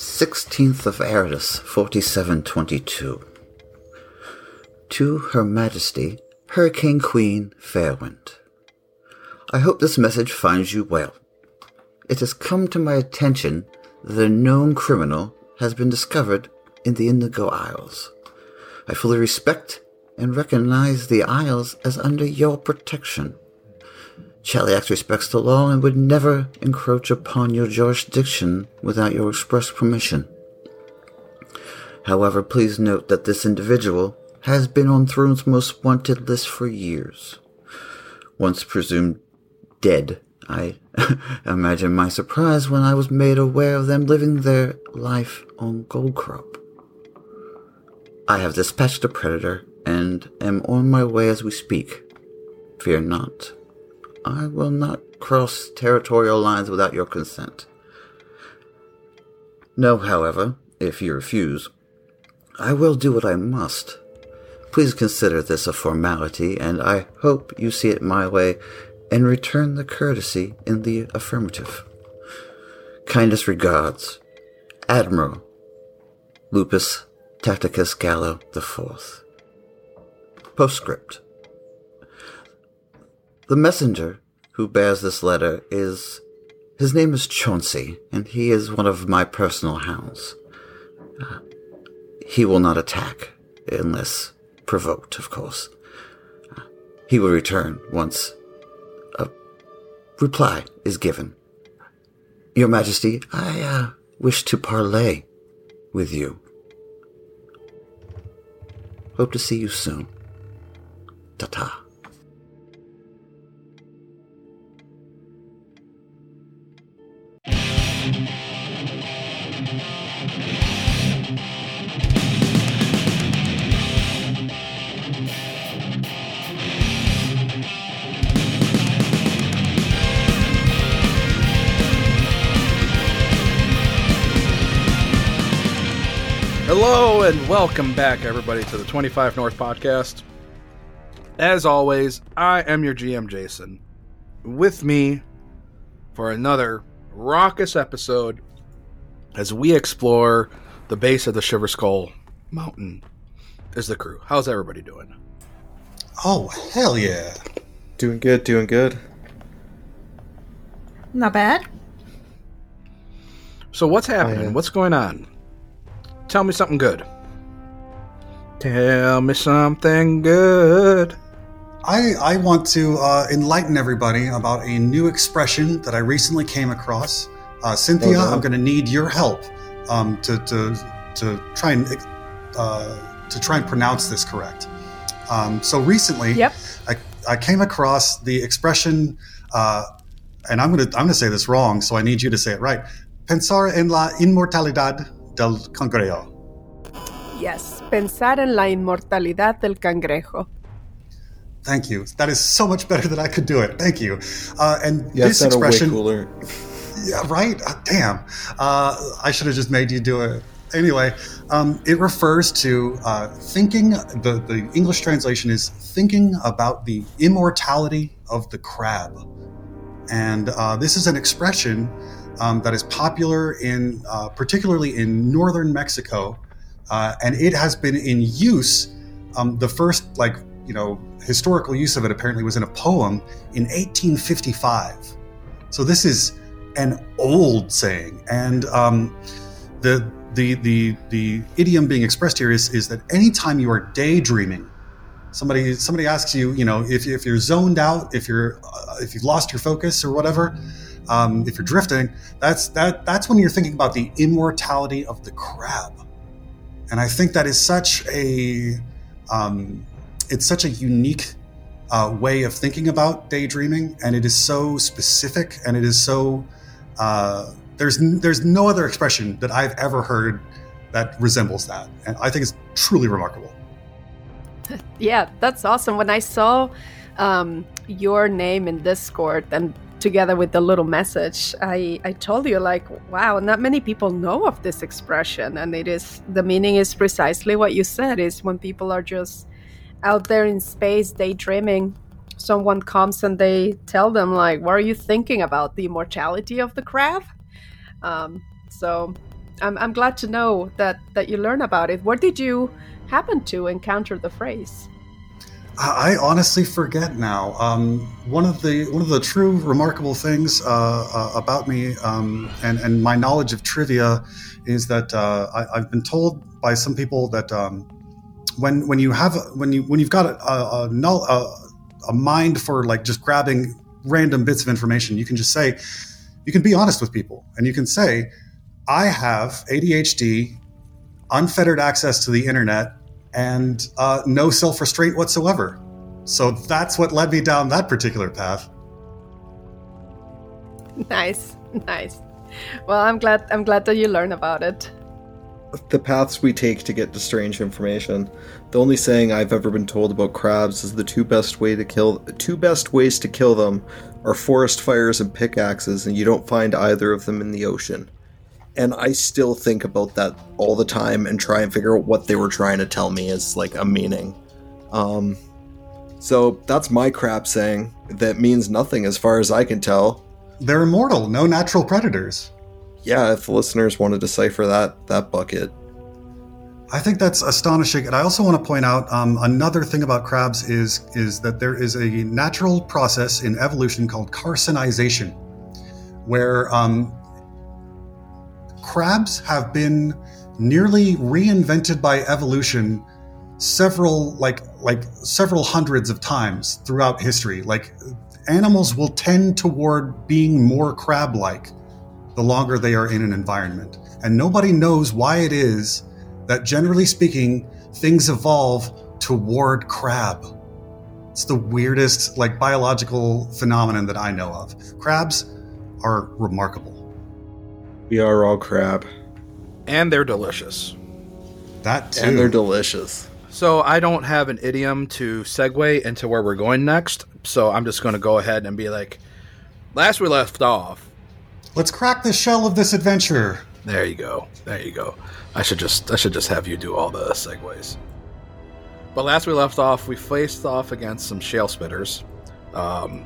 16th of Arodus, 4722. To Her Majesty, Hurricane Queen Fairwind. I hope this message finds you well. It has come to my attention that a known criminal has been discovered in the Indigo Isles. I fully respect and recognize the Isles as under your protection. Cheliax respects the law and would never encroach upon your jurisdiction without your express permission. However, please note that this individual has been on Thrune's most wanted list for years. Once presumed dead, I imagine my surprise when I was made aware of them living their life on Goldcrop. I have dispatched the predator and am on my way as we speak. Fear not. I will not cross territorial lines without your consent. No, however, if you refuse, I will do what I must. Please consider this a formality, and I hope you see it my way and return the courtesy in the affirmative. Kindest regards, Admiral Lupus Tacticus Gallo IV. Postscript the messenger who bears this letter is. His name is Chauncey, and he is one of my personal hounds. Uh, he will not attack, unless provoked, of course. Uh, he will return once a reply is given. Your Majesty, I uh, wish to parley with you. Hope to see you soon. Ta ta. Hello and welcome back, everybody, to the 25 North podcast. As always, I am your GM, Jason. With me for another raucous episode as we explore the base of the Shiver Skull Mountain is the crew. How's everybody doing? Oh, hell yeah. Doing good, doing good. Not bad. So, what's happening? Oh, yeah. What's going on? Tell me something good. Tell me something good. I, I want to uh, enlighten everybody about a new expression that I recently came across. Uh, Cynthia, no. I'm going to need your help um, to, to, to try and uh, to try and pronounce this correct. Um, so recently, Yep. I, I came across the expression, uh, and I'm going to I'm going to say this wrong, so I need you to say it right. Pensar en la inmortalidad del cangrejo. Yes, pensar en la inmortalidad del cangrejo. Thank you. That is so much better than I could do it. Thank you. Uh, and Yeah, this it sounded way expression, cooler. yeah, right? Uh, damn. Uh, I should have just made you do it. Anyway, um, it refers to uh, thinking, the, the English translation is thinking about the immortality of the crab. And uh, this is an expression um, that is popular in, uh, particularly in northern Mexico. Uh, and it has been in use. Um, the first, like, you know, historical use of it apparently was in a poem in 1855. So this is an old saying, and um, the the the the idiom being expressed here is is that anytime you are daydreaming, somebody somebody asks you, you know, if if you're zoned out, if you're uh, if you've lost your focus or whatever, um, if you're drifting, that's that that's when you're thinking about the immortality of the crab, and I think that is such a um, it's such a unique uh, way of thinking about daydreaming, and it is so specific, and it is so uh, there's there's no other expression that I've ever heard that resembles that, and I think it's truly remarkable. Yeah, that's awesome. When I saw um, your name in Discord and together with the little message, I, I told you, like, wow, not many people know of this expression. And it is, the meaning is precisely what you said is when people are just out there in space daydreaming, someone comes and they tell them, like, what are you thinking about? The immortality of the crab? Um, so I'm, I'm glad to know that that you learn about it. Where did you happen to encounter the phrase? I honestly forget now. Um, one of the one of the true remarkable things uh, uh, about me um, and and my knowledge of trivia is that uh, I, have been told by some people that um, when when you have when you when you've got a, a, a, a mind for like just grabbing random bits of information, you can just say you can be honest with people and you can say I have ADHD, unfettered access to the internet, and uh, no self restraint whatsoever. So that's what led me down that particular path. Nice, nice. Well, I'm glad. I'm glad that you learn about it. The paths we take to get to strange information. The only saying I've ever been told about crabs is the two best way to kill two best ways to kill them are forest fires and pickaxes, and you don't find either of them in the ocean and I still think about that all the time and try and figure out what they were trying to tell me as like a meaning. Um, so that's my crap saying that means nothing as far as I can tell. They're immortal, no natural predators. Yeah, if the listeners want to decipher that that bucket. I think that's astonishing, and I also want to point out um, another thing about crabs is is that there is a natural process in evolution called carcinization, where um, crabs have been nearly reinvented by evolution several like like several hundreds of times throughout history. Like animals will tend toward being more crab like the longer they are in an environment. And nobody knows why it is that generally speaking things evolve toward crab. It's the weirdest like biological phenomenon that i know of. Crabs are remarkable we are all crab. And they're delicious. That too. And they're delicious. So I don't have an idiom to segue into where we're going next. So I'm just going to go ahead and be like, last we left off. Let's crack the shell of this adventure. There you go. There you go. I should just I should just have you do all the segues. But last we left off, we faced off against some shale spitters. Um,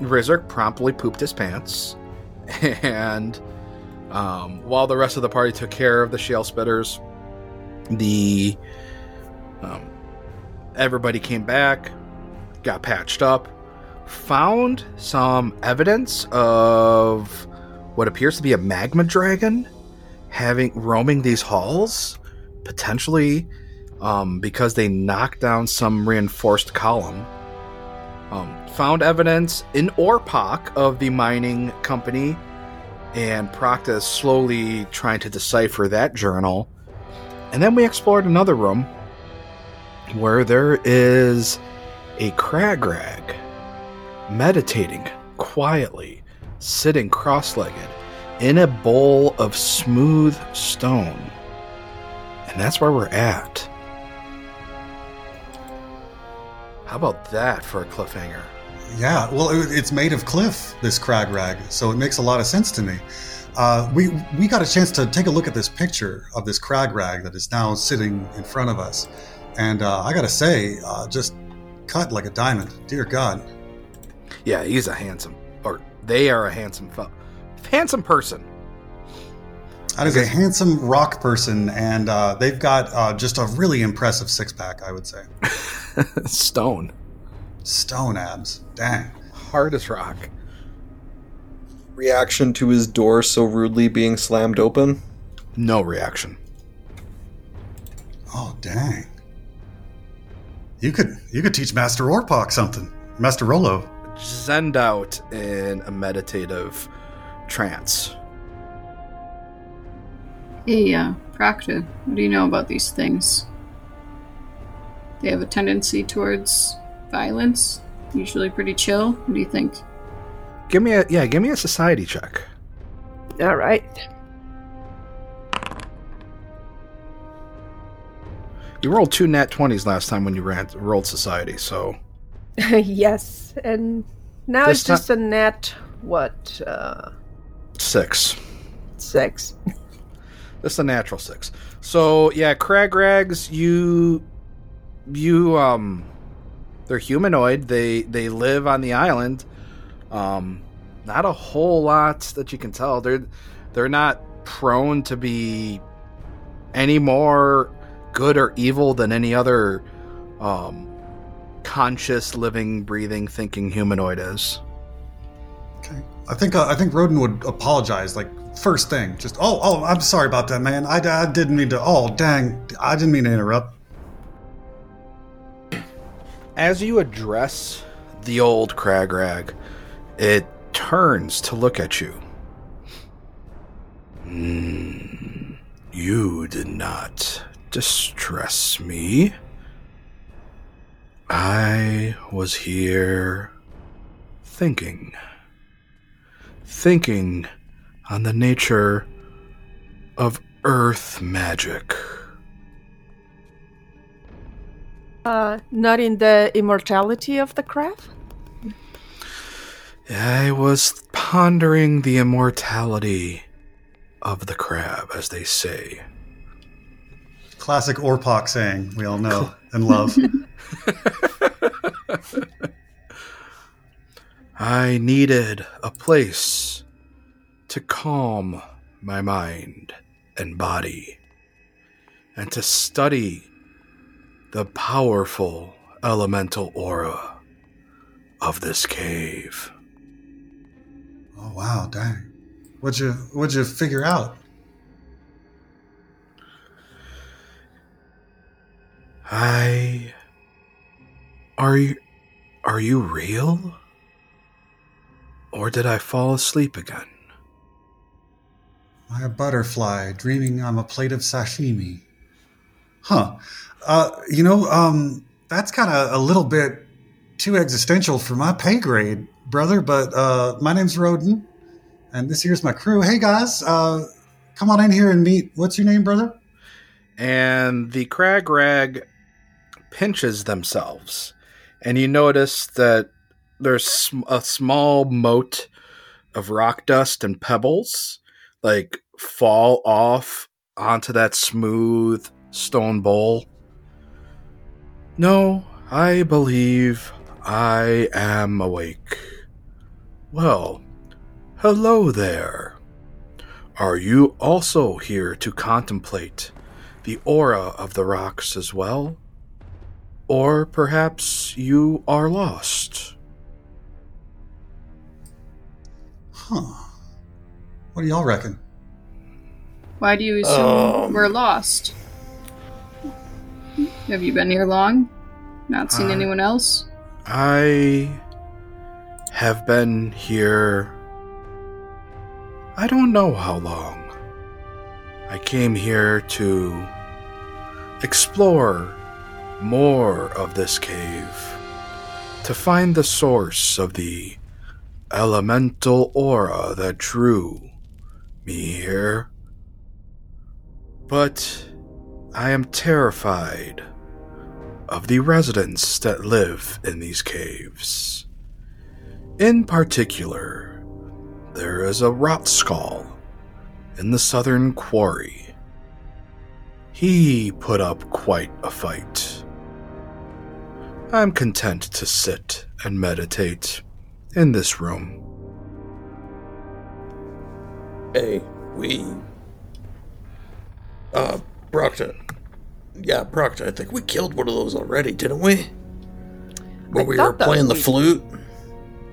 Rizzer promptly pooped his pants, and um, while the rest of the party took care of the shale spitters, the um, everybody came back, got patched up, found some evidence of what appears to be a magma dragon having roaming these halls, potentially um, because they knocked down some reinforced column. Um, found evidence in Orpok of the mining company and Procta slowly trying to decipher that journal. And then we explored another room where there is a Kragrak meditating quietly, sitting cross legged in a bowl of smooth stone. And that's where we're at. How about that for a cliffhanger? Yeah, well, it's made of cliff, this Kragrak, so it makes a lot of sense to me. Uh, we we got a chance to take a look at this picture of this Kragrak that is now sitting in front of us, and uh, I gotta say, uh, just cut like a diamond. Dear God. Yeah, he's a handsome, or they are a handsome, handsome person. That is a handsome rock person, and uh, they've got uh, just a really impressive six pack, I would say. Stone. Stone abs. Dang. Hard as rock. Reaction to his door so rudely being slammed open? No reaction. Oh dang. You could you could teach Master Orpok something. Master Rolo. Zend out in a meditative trance. Hey, uh, Procta, what do you know about these things? They have a tendency towards violence. Usually pretty chill. What do you think? Give me a yeah. Give me a society check. All right. You rolled two nat twenties last time when you ran rolled society, so yes, and now This it's just a net. What? Uh, six. six. This is a natural six. So yeah, Kragraks, you you um they're humanoid. They they live on the island. Um not a whole lot that you can tell. They're They're not prone to be any more good or evil than any other um, conscious, living, breathing, thinking humanoid is. Okay. I think uh, I think Roden would apologize, like first thing. Just oh oh, I'm sorry about that, man. I, I didn't mean to. Oh dang, I didn't mean to interrupt. As you address the old Kragrak, it turns to look at you. Hmm, you did not distress me. I was here thinking. Thinking on the nature of earth magic. Uh, not in the immortality of the crab? I was pondering the immortality of the crab, as they say. Classic Orpok saying we all know and love. I needed a place to calm my mind and body and to study the powerful elemental aura of this cave. oh wow, dang. What'd you what'd you figure out? I Are you are you real? Or did I fall asleep again? I'm a butterfly dreaming I'm a plate of sashimi. Huh. Uh, you know, um, that's kind of a little bit too existential for my pay grade, brother. But uh, my name's Roden, and this here's my crew. Hey guys, uh, come on in here and meet. What's your name, brother? and the Kragrak pinches themselves and you notice that there's a small moat of rock dust and pebbles like fall off onto that smooth stone bowl no i believe i am awake well hello there are you also here to contemplate the aura of the rocks as well? Or perhaps you are lost? Huh. What do y'all reckon? Why do you assume um, we're lost? Have you been here long? Not seen Uh, anyone else? I have been here. I don't know how long. I came here to explore more of this cave, to find the source of the elemental aura that drew me here. But I am terrified of the residents that live in these caves. In particular, there is a rot skull in the southern quarry. He put up quite a fight. I'm content to sit and meditate in this room. Hey, we. Uh, Proctor. Yeah, Proctor, I think we killed one of those already, didn't we? When I we were playing the we- flute?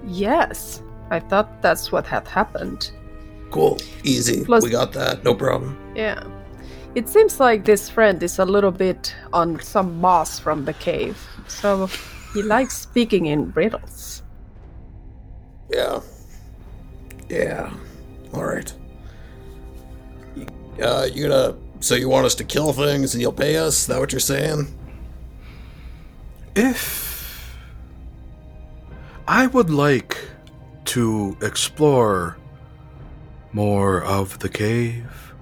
Yes, I thought that's what had happened. Cool. Easy. Plus- we got that. No problem. Yeah. It seems like this friend is a little bit on some moss from the cave, so he likes speaking in riddles. Yeah. Yeah. Alright. Uh, you gonna. So you want us to kill things and you'll pay us? Is that what you're saying? If I would like to explore more of the cave,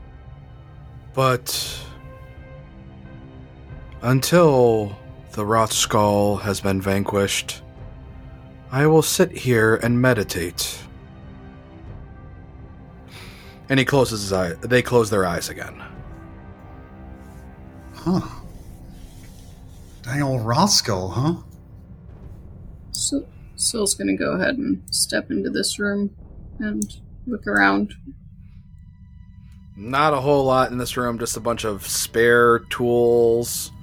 but until the rot skull has been vanquished, I will sit here and meditate. And he closes his eye. They close their eyes again. Huh. Dang old Roscoe, huh? So, Sil's gonna go ahead and step into this room and look around. Not a whole lot in this room, just a bunch of spare tools,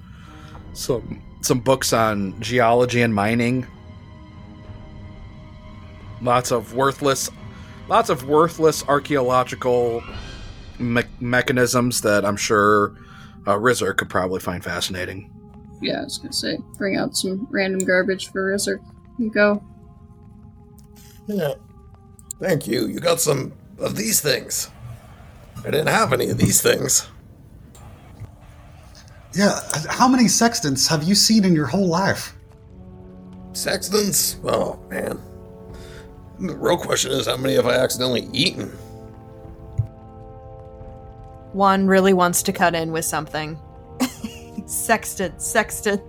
some some books on geology and mining. Lots of worthless lots of worthless archaeological me- mechanisms that I'm sure uh, Rizzer could probably find fascinating. Yeah, I was gonna say, bring out some random garbage for Rizzer. You go. Yeah. Thank you. You got some of these things. I didn't have any of these things. Yeah, how many sextants have you seen in your whole life? Sextants? Oh, man. The real question is how many have I accidentally eaten? Juan really wants to cut in with something. sextant, sextant.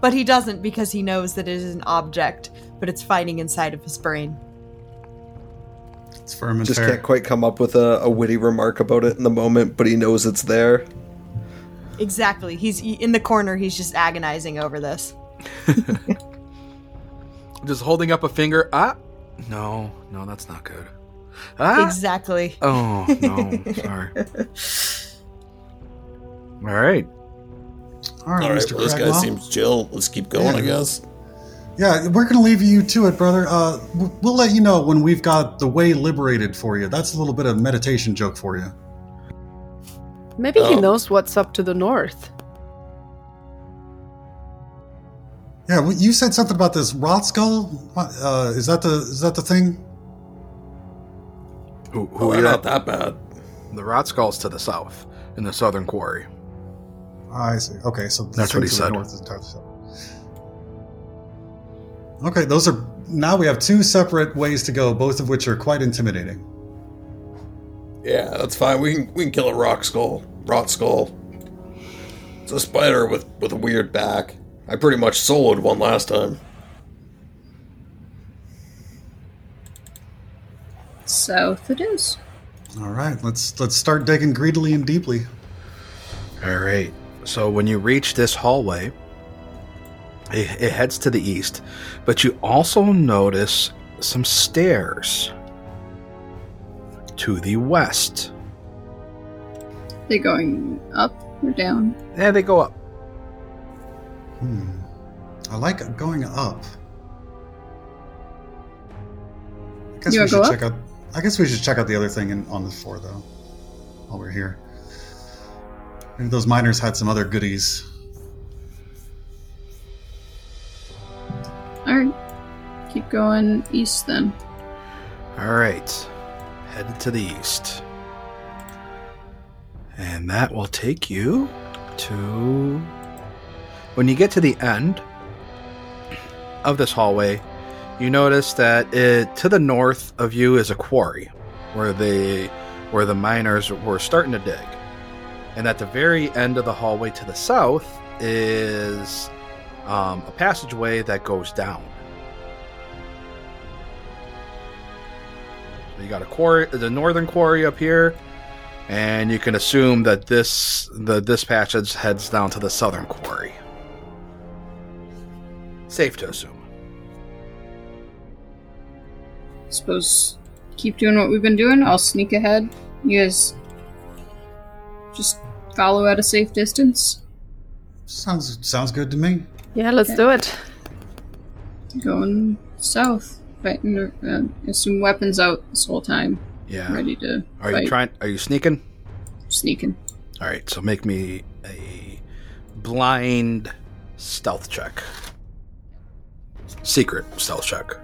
But he doesn't because he knows that it is an object, but it's fighting inside of his brain. It's firm and Just fair. can't quite come up with a, a witty remark about it in the moment, but he knows it's there. Exactly. He's in the corner, he's just agonizing over this. Just holding up a finger. Ah, no, no, that's not good. Ah, Exactly. oh no, sorry. All right, All right, All right, Mr. well, this guy seems chill. Let's keep going, I guess. Yeah, we're gonna leave you to it, brother. Uh, we'll let you know when we've got the way liberated for you. That's a little bit of meditation joke for you. Maybe he Oh. knows what's up to the north. Yeah, well, you said something about this rot skull. Uh, is that the is that the thing? Who, Oh, who they're are not that bad. The rot skull's to the south in the southern quarry. Ah, I see. Okay, so That's what he thing to the said. north is entirely separate. Okay, those are now we have two separate ways to go, both of which are quite intimidating. Yeah, that's fine. We can we can kill a rock skull, rot skull. It's a spider with with a weird back. I pretty much soloed one last time. South it is. All right, let's let's start digging greedily and deeply. All right. So when you reach this hallway, it, it heads to the east, but you also notice some stairs to the west. They're going up or down? And they go up. Hmm. I like going up. I guess You we should go up? check out. I guess we should check out the other thing in, on the floor though, while we're here. Maybe those miners had some other goodies. Alright. Keep going east then. All right. Headed to the east. And that will take you to. When you get to the end of this hallway, you notice that it, to the north of you is a quarry where the where the miners were starting to dig. And at the very end of the hallway to the south is um, a passageway that goes down. So you got a quarry, the northern quarry up here, and you can assume that this the this passage heads down to the southern quarry. Safe to assume. Suppose keep doing what we've been doing. I'll sneak ahead. You guys just follow at a safe distance. Sounds sounds good to me. Yeah, let's do it. Going south. Fighting, uh, assume weapons out this whole time. Yeah. Ready to Are fight. you trying? Are you sneaking? Sneaking. All right. So make me a blind stealth check. Secret stealth check.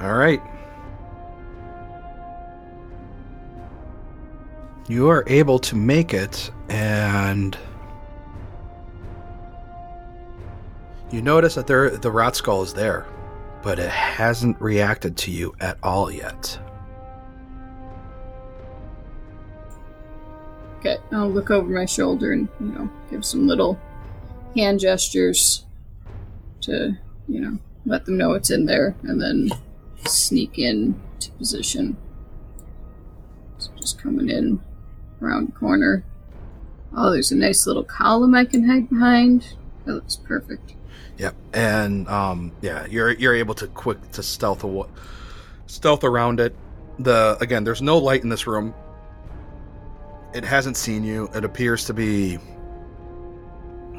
All right. You are able to make it, and you notice that there the rot skull is there, but it hasn't reacted to you at all yet. Okay, I'll look over my shoulder and, you know, give some little hand gestures to, you know, let them know it's in there and then sneak in to position. So just coming in around the corner. Oh, there's a nice little column I can hide behind. That looks perfect. Yep, and um, yeah, you're you're able to quick to stealth stealth around it, the again, there's no light in this room. It hasn't seen you. It appears to be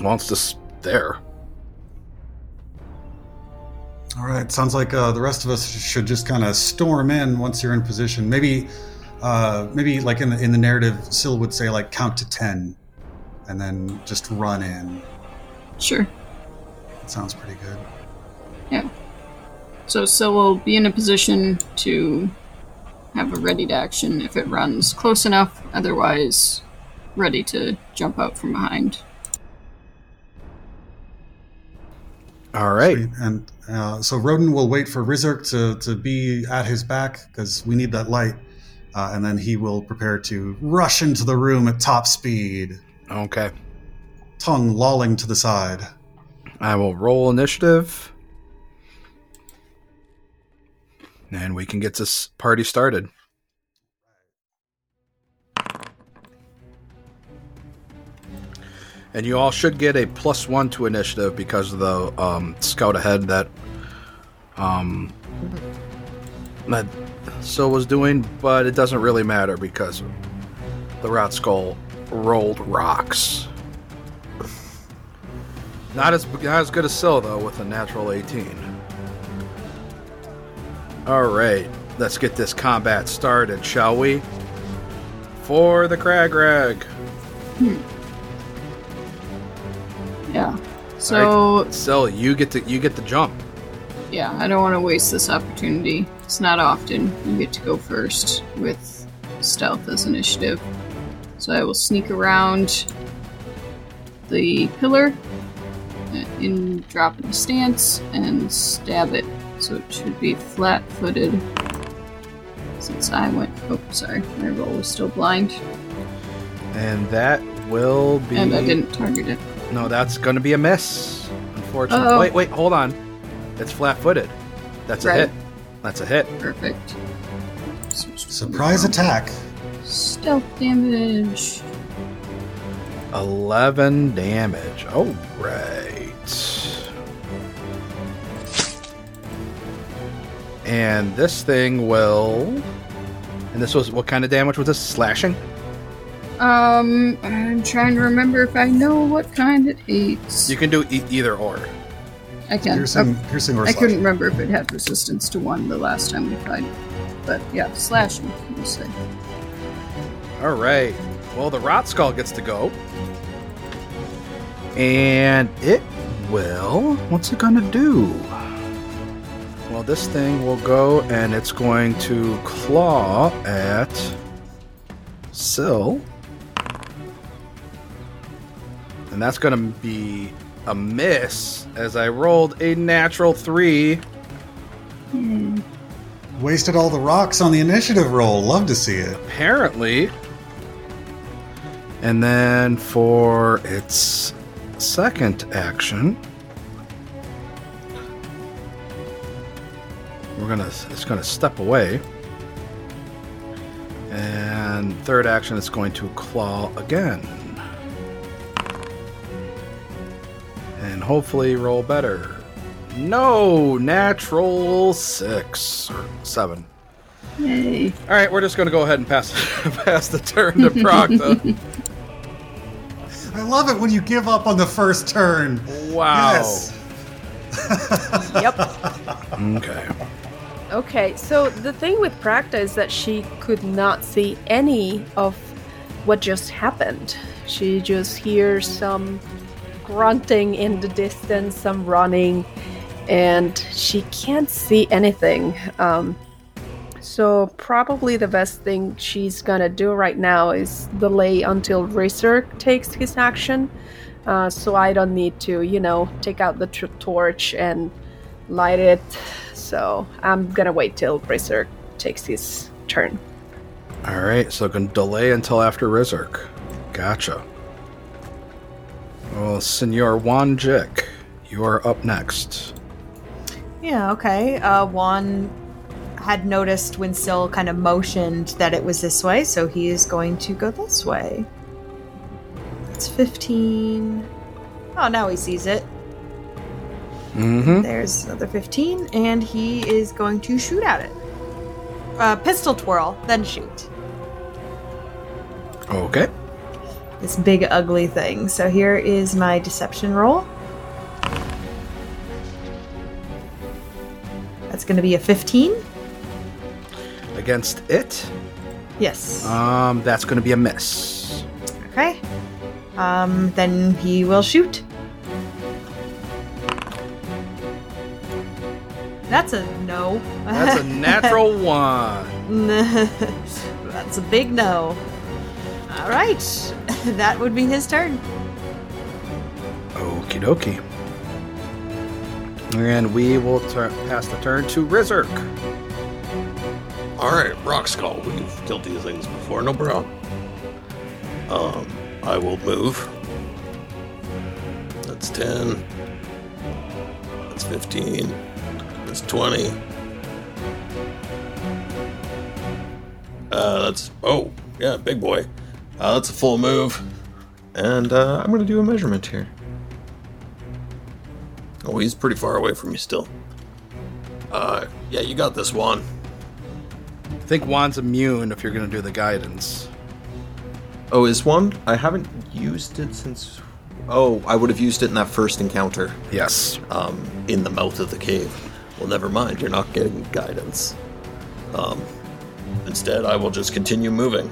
well, it's just there. All right. Sounds like uh, the rest of us should just kind of storm in once you're in position. Maybe, uh, maybe like in the in the narrative, Syl would say like count to ten, and then just run in. Sure. That sounds pretty good. Yeah. So Syl will be in a position to have a ready to action if it runs close enough, otherwise, ready to jump out from behind. All right. Sweet. And uh, so Roden will wait for Rizurk to, to be at his back because we need that light. Uh, and then he will prepare to rush into the room at top speed, Okay. tongue lolling to the side. I will roll initiative. And we can get this party started. And you all should get a plus one to initiative because of the um, scout ahead that um, that Sil was doing, but it doesn't really matter because the Rat Skull rolled rocks. Not as not as good as Sil though, with a natural 18. All right, let's get this combat started, shall we? For the Kragrak. Yeah. So Sil, you get to you get the jump. yeah, I don't want to waste this opportunity. It's not often you get to go first with stealth as initiative. So I will sneak around the pillar uh, in drop in stance and stab it. So it should be flat footed. Since I went oh sorry, my roll was still blind. And that will be And I didn't target it. No, that's gonna be a miss. Unfortunately. Uh-oh. Wait, wait, hold on. It's flat footed. That's a hit. That's a hit. Perfect. Surprise attack. Stealth damage. 11 damage. Oh, right. And this thing will. And this was what kind of damage was this? Slashing? Um, I'm trying to remember if I know what kind it hates. You can do e- either or. I can. Piercing, Oh, piercing or I slashing. couldn't remember if it had resistance to one the last time we tried. But yeah, slashing, we'll say. All right. Well, the Rot Skull gets to go. And it will. What's it going to do? Well, this thing will go and it's going to claw at Syl. And that's going to be a miss as I rolled a natural three. Hmm. Wasted all the rocks on the initiative roll. Love to see it. apparently. And then for its second action, we're gonna it's gonna step away. And third action, it's going to claw again. Hopefully roll better. No, natural six or seven. Yay. All right, we're just going to go ahead and pass pass the turn to Proc. Though. I love it when you give up on the first turn. Wow. Yes. Yep. Okay. Okay, so the thing with Prakta is that she could not see any of what just happened. She just hears some grunting in the distance, some running, and she can't see anything. Um, so probably the best thing she's gonna do right now is delay until Racer takes his action. Uh, so I don't need to, you know, take out the tr- torch and light it. So I'm gonna wait till Racer takes his turn. All right, so can delay until after Rizark. Gotcha. Well, Senor Wanjik, you are up next. Yeah, okay. Uh, Juan had noticed when Sil kind of motioned that it was this way, so he is going to go this way. It's 15. Oh, now he sees it. Mm-hmm. There's another 15, and he is going to shoot at it. uh, pistol twirl, then shoot. Okay. This big ugly thing. So here is my deception roll. That's going to be a 15. Against it, Yes. um, that's going to be a miss. Okay. Um, then he will shoot. That's a no. That's a natural one. That's a big no. All right. that would be his turn. Okie dokie. And we will tur- pass the turn to Rizerk. All right, Rock Skull. We've killed these things before, no problem. Um, I will move. That's ten. That's fifteen. That's twenty. Uh, that's oh yeah, big boy. Uh, that's a full move, and uh, I'm gonna do a measurement here. Oh, he's pretty far away from me still. Uh, yeah, you got this one. I think Juan's immune if you're going to do the guidance. Oh, is one? I haven't used it since. Oh, I would have used it in that first encounter. Yes. um, in the mouth of the cave. Well, never mind, you're not getting guidance. Um, instead, I will just continue moving,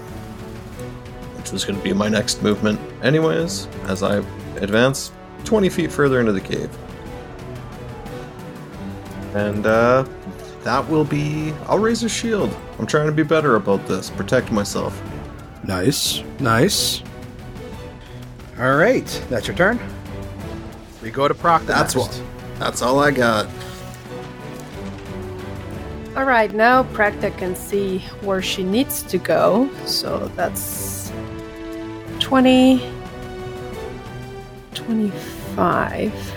which was going to be my next movement, anyways, as I advance 20 feet further into the cave. And, uh, that will be. I'll raise a shield. I'm trying to be better about this, protect myself. Nice. Nice. All right. That's your turn. We go to Proc. That's next. what. That's all I got. All right, now Prakta can see where she needs to go. So that's 20, 25.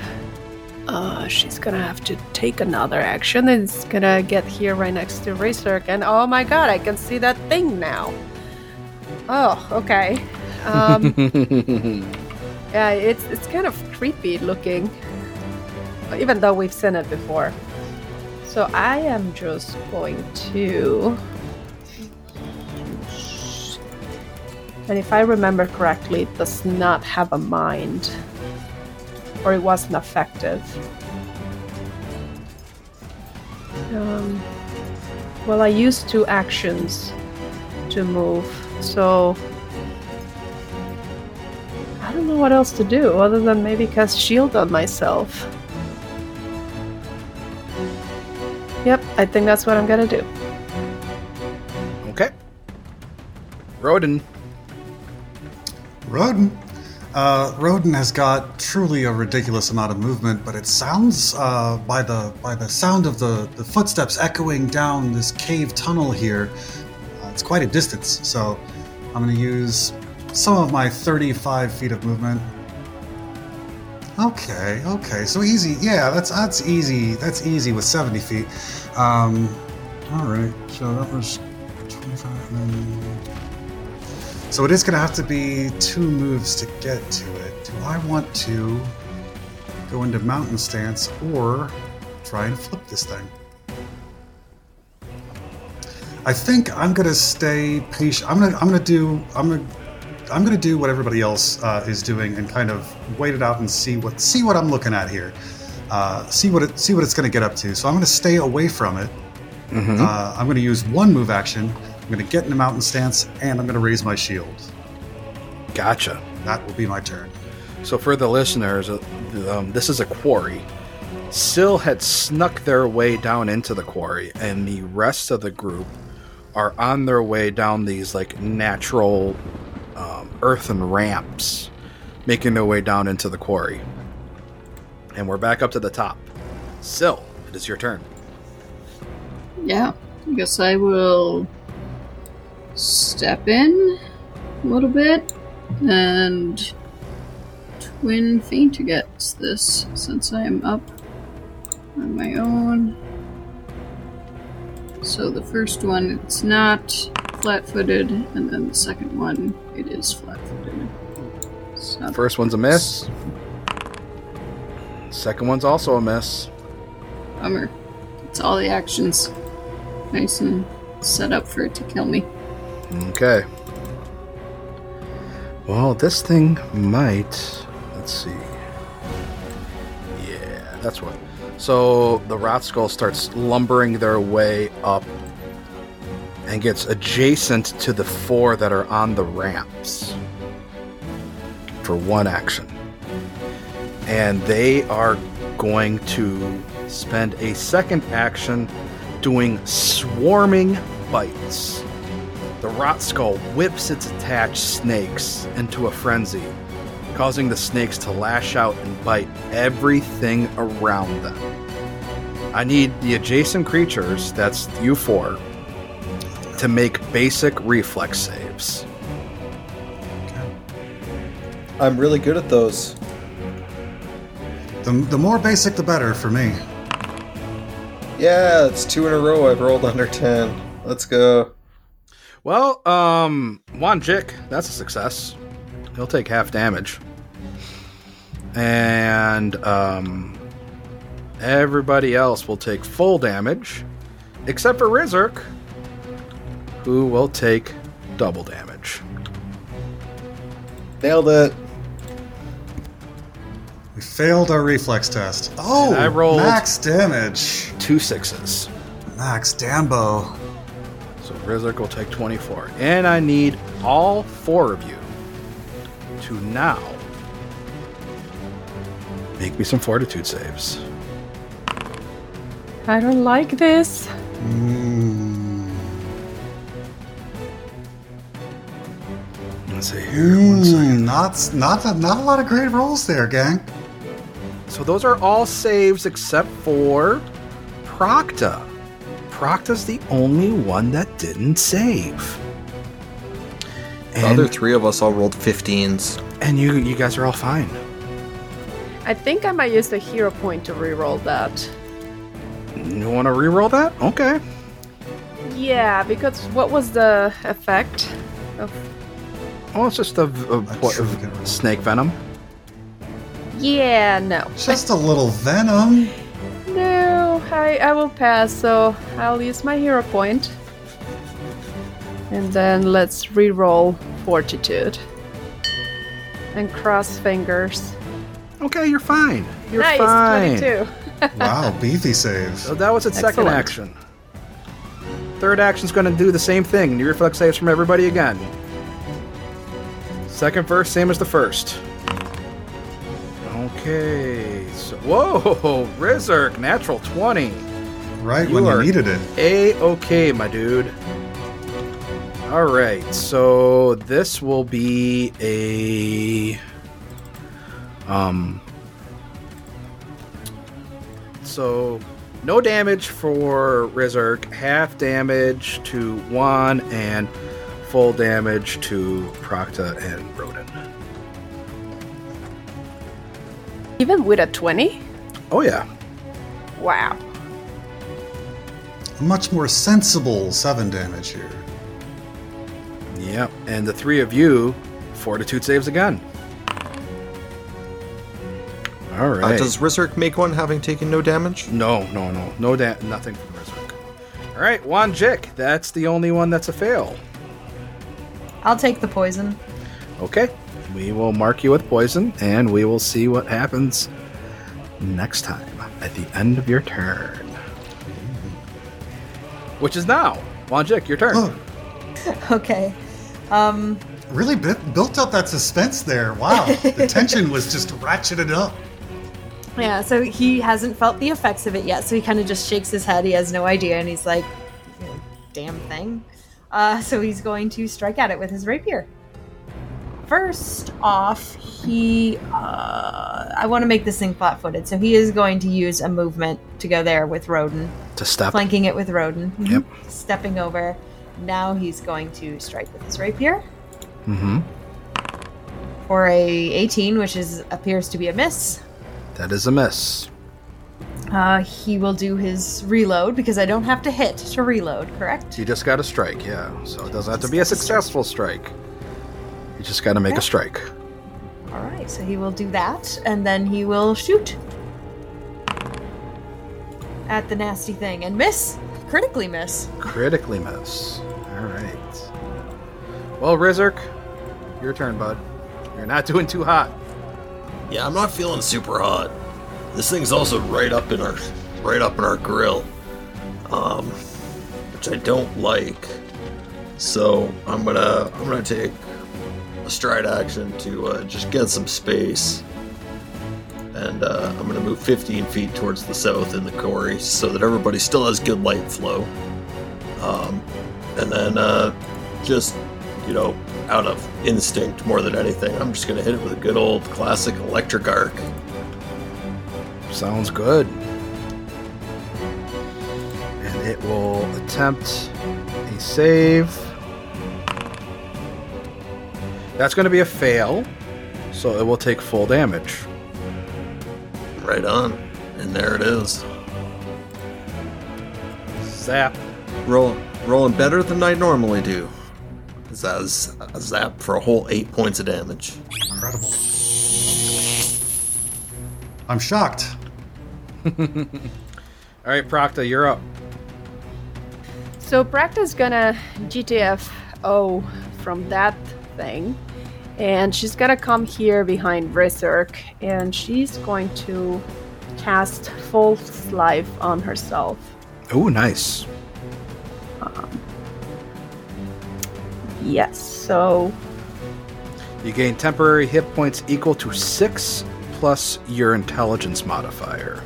Uh, she's gonna have to take another action. It's gonna get here right next to Racer again. Oh my god, I can see that thing now. Oh, okay. Um, yeah, it's it's kind of creepy looking, even though we've seen it before. So I am just going to. And if I remember correctly, it does not have a mind. Or it wasn't effective. Um, well, I used two actions to move, so. I don't know what else to do other than maybe cast shield on myself. Yep, I think that's what I'm gonna do. Okay. Rodin. Roden. Uh, Roden has got truly a ridiculous amount of movement, but it sounds uh, by the by the sound of the, the footsteps echoing down this cave tunnel here. Uh, it's quite a distance, so I'm going to use some of my 35 feet of movement. Okay, okay, so easy. Yeah, that's that's easy. That's easy with 70 feet. Um, all right, so that was 25. So it is going to have to be two moves to get to it. Do I want to go into mountain stance or try and flip this thing? I think I'm going to stay patient. I'm going to I'm going to do I'm going to I'm going to do what everybody else uh, is doing and kind of wait it out and see what see what I'm looking at here. Uh, see what it see what it's going to get up to. So I'm going to stay away from it. Uh, I'm going to use one move action. I'm going to get in a mountain stance, and I'm going to raise my shield. Gotcha. That will be my turn. So for the listeners, uh, um, this is a quarry. Syl had snuck their way down into the quarry, and the rest of the group are on their way down these like natural um, earthen ramps, making their way down into the quarry. And we're back up to the top. Syl, it is your turn. Yeah, I guess I will step in a little bit and twin feint against this since I am up on my own. So the first one, it's not flat footed, and then the second one, it is flat footed. So First one's a miss. Second one's also a miss. Bummer. It's all the actions. Nice and set up for it to kill me. Okay. Well, this thing might. Let's see. Yeah, that's what. So the rot skull starts lumbering their way up and gets adjacent to the four that are on the ramps for one action. And they are going to spend a second action doing swarming bites. The rot skull whips its attached snakes into a frenzy, causing the snakes to lash out and bite everything around them. I need the adjacent creatures, that's you four, to make basic reflex saves. I'm really good at those. The, the more basic, the better for me. Yeah, it's two in a row. I've rolled under 10. Let's go. Well, um, Wanjik, that's a success. He'll take half damage. And, um, everybody else will take full damage, except for Rizurk, who will take double damage. Nailed it. We failed our reflex test. Oh, And I rolled- max damage. Two sixes. Max Dambo. So Rizurk will take 24. And I need all four of you to now make me some fortitude saves. I don't like this. Mm. Let's see here. One second. Mm, not, not, a, not a lot of great rolls there, gang. So those are all saves except for Procta. Procta's the only one that didn't save. The other three of us all rolled 15s. and you you guys are all fine. I think I might use the hero point to reroll that. You want to re-roll that? Okay. Yeah, because what was the effect of? Oh, it's just a, a, what, sure we can roll. snake venom. Yeah, no, Just a little venom. No. I I will pass. So I'll use my hero point, and then let's reroll fortitude and cross fingers. Okay, you're fine. You're nice, fine. twenty-two. Wow, beefy save. So that was its second action. Third action's going to do the same thing. New reflex saves from everybody again. Second verse, same as the first. Okay. Whoa, Rizurk, natural 20. Right You when you needed it. A okay, my dude. All right, so this will be a um so no damage for Rizurk, half damage to Juan, and full damage to Procta and Even with a twenty? Oh yeah. Wow. Much more sensible seven damage here. Yep. And the three of you, fortitude saves again. All right. Uh, does Rizurk make one having taken no damage? No, no, no, no, da- nothing from Rizurk. All right, Wanjik, that's the only one that's a fail. I'll take the poison. Okay, we will mark you with poison, and we will see what happens next time at the end of your turn, which is now. Wanjik, your turn. Oh, Okay. Um, really bu- built up that suspense there. Wow. the tension was just ratcheted up. yeah, so he hasn't felt the effects of it yet, so he kind of just shakes his head. He has no idea, and he's like, damn thing. Uh, so he's going to strike at it with his rapier. First off, he. Uh, I want to make this thing flat footed, so he is going to use a movement to go there with Roden. to step. flanking it with Rodin. Mhm. Yep. Stepping over. Now he's going to strike with his rapier Mm-hmm. for a 18, which is appears to be a miss. That is a miss. Uh, he will do his reload because I don't have to hit to reload, correct? You just got a strike, yeah. So it doesn't have to be a successful strike. You just got to make a strike. All right, so he will do that, and then he will shoot at the nasty thing and miss. Critically miss. Critically miss. All right. Well, Rizark, your turn, bud. You're not doing too hot. Yeah, I'm not feeling super hot. This thing's also right up in our right up in our grill. Um which I don't like. So I'm gonna I'm gonna take stride action to uh, just get some space. And uh, I'm gonna move 15 feet towards the south in the quarry so that everybody still has good light flow. Um, and then uh, just you know, out of instinct more than anything, I'm just gonna hit it with a good old classic electric arc. Sounds good. And it will attempt a save. That's going to be a fail, so it will take full damage. Right on. And there it is. Zap. Roll, rolling better than I normally do. Zaz a zap for a whole eight points of damage. Incredible. I'm shocked. All right, Procta, you're up. So Practa's gonna GTFO from that thing, and she's gonna come here behind Rizark, and she's going to cast False Life on herself. Oh, nice. Um, yes, so You gain temporary hit points equal to 6 plus your intelligence modifier.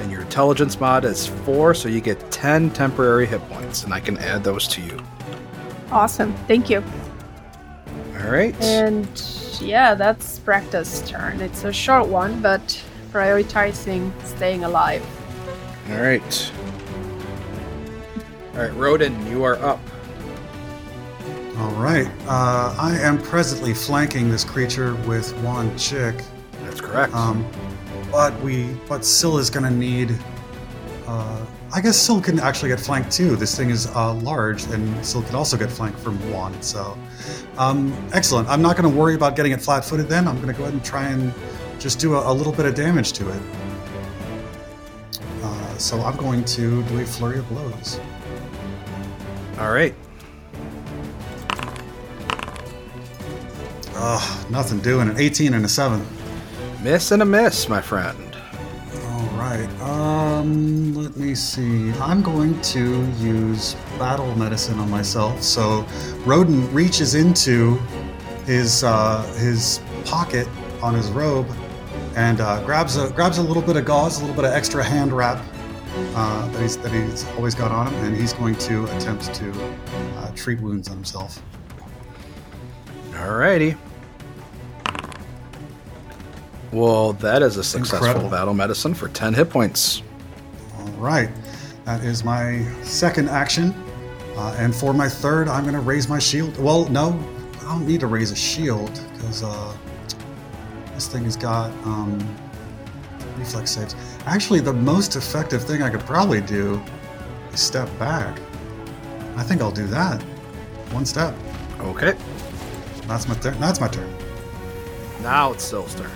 And your intelligence mod is 4, so you get 10 temporary hit points, and I can add those to you. awesome. Thank you. All right. And yeah, that's Practa's turn. It's a short one, but prioritizing staying alive. All right. All right, Rodin, you are up. All right. Uh, I am presently flanking this creature with one chick. That's correct. Um, but we, but Syl is going to need. Uh, I guess Syl can actually get flanked too. This thing is uh, large, and Syl can also get flanked from one. So, um, excellent. I'm not going to worry about getting it flat-footed. Then I'm going to go ahead and try and just do a, a little bit of damage to it. Uh, so I'm going to do a flurry of blows. All right. Ugh, nothing doing. An 18 and a 7. Miss and a miss, my friend. Right. Um, let me see. I'm going to use battle medicine on myself. So, Rodin reaches into his uh, his pocket on his robe and uh, grabs a grabs a little bit of gauze, a little bit of extra hand wrap uh, that he's that he's always got on him, and he's going to attempt to uh, treat wounds on himself. All righty. Well, that is a successful Incredible. battle medicine for 10 hit points. All right. That is my second action. Uh, and for my third, I'm going to raise my shield. Well, no, I don't need to raise a shield because uh, this thing has got um, reflex saves. Actually, the most effective thing I could probably do is step back. I think I'll do that. One step. Okay. That's my turn. That's my turn. Now it's Syl's turn.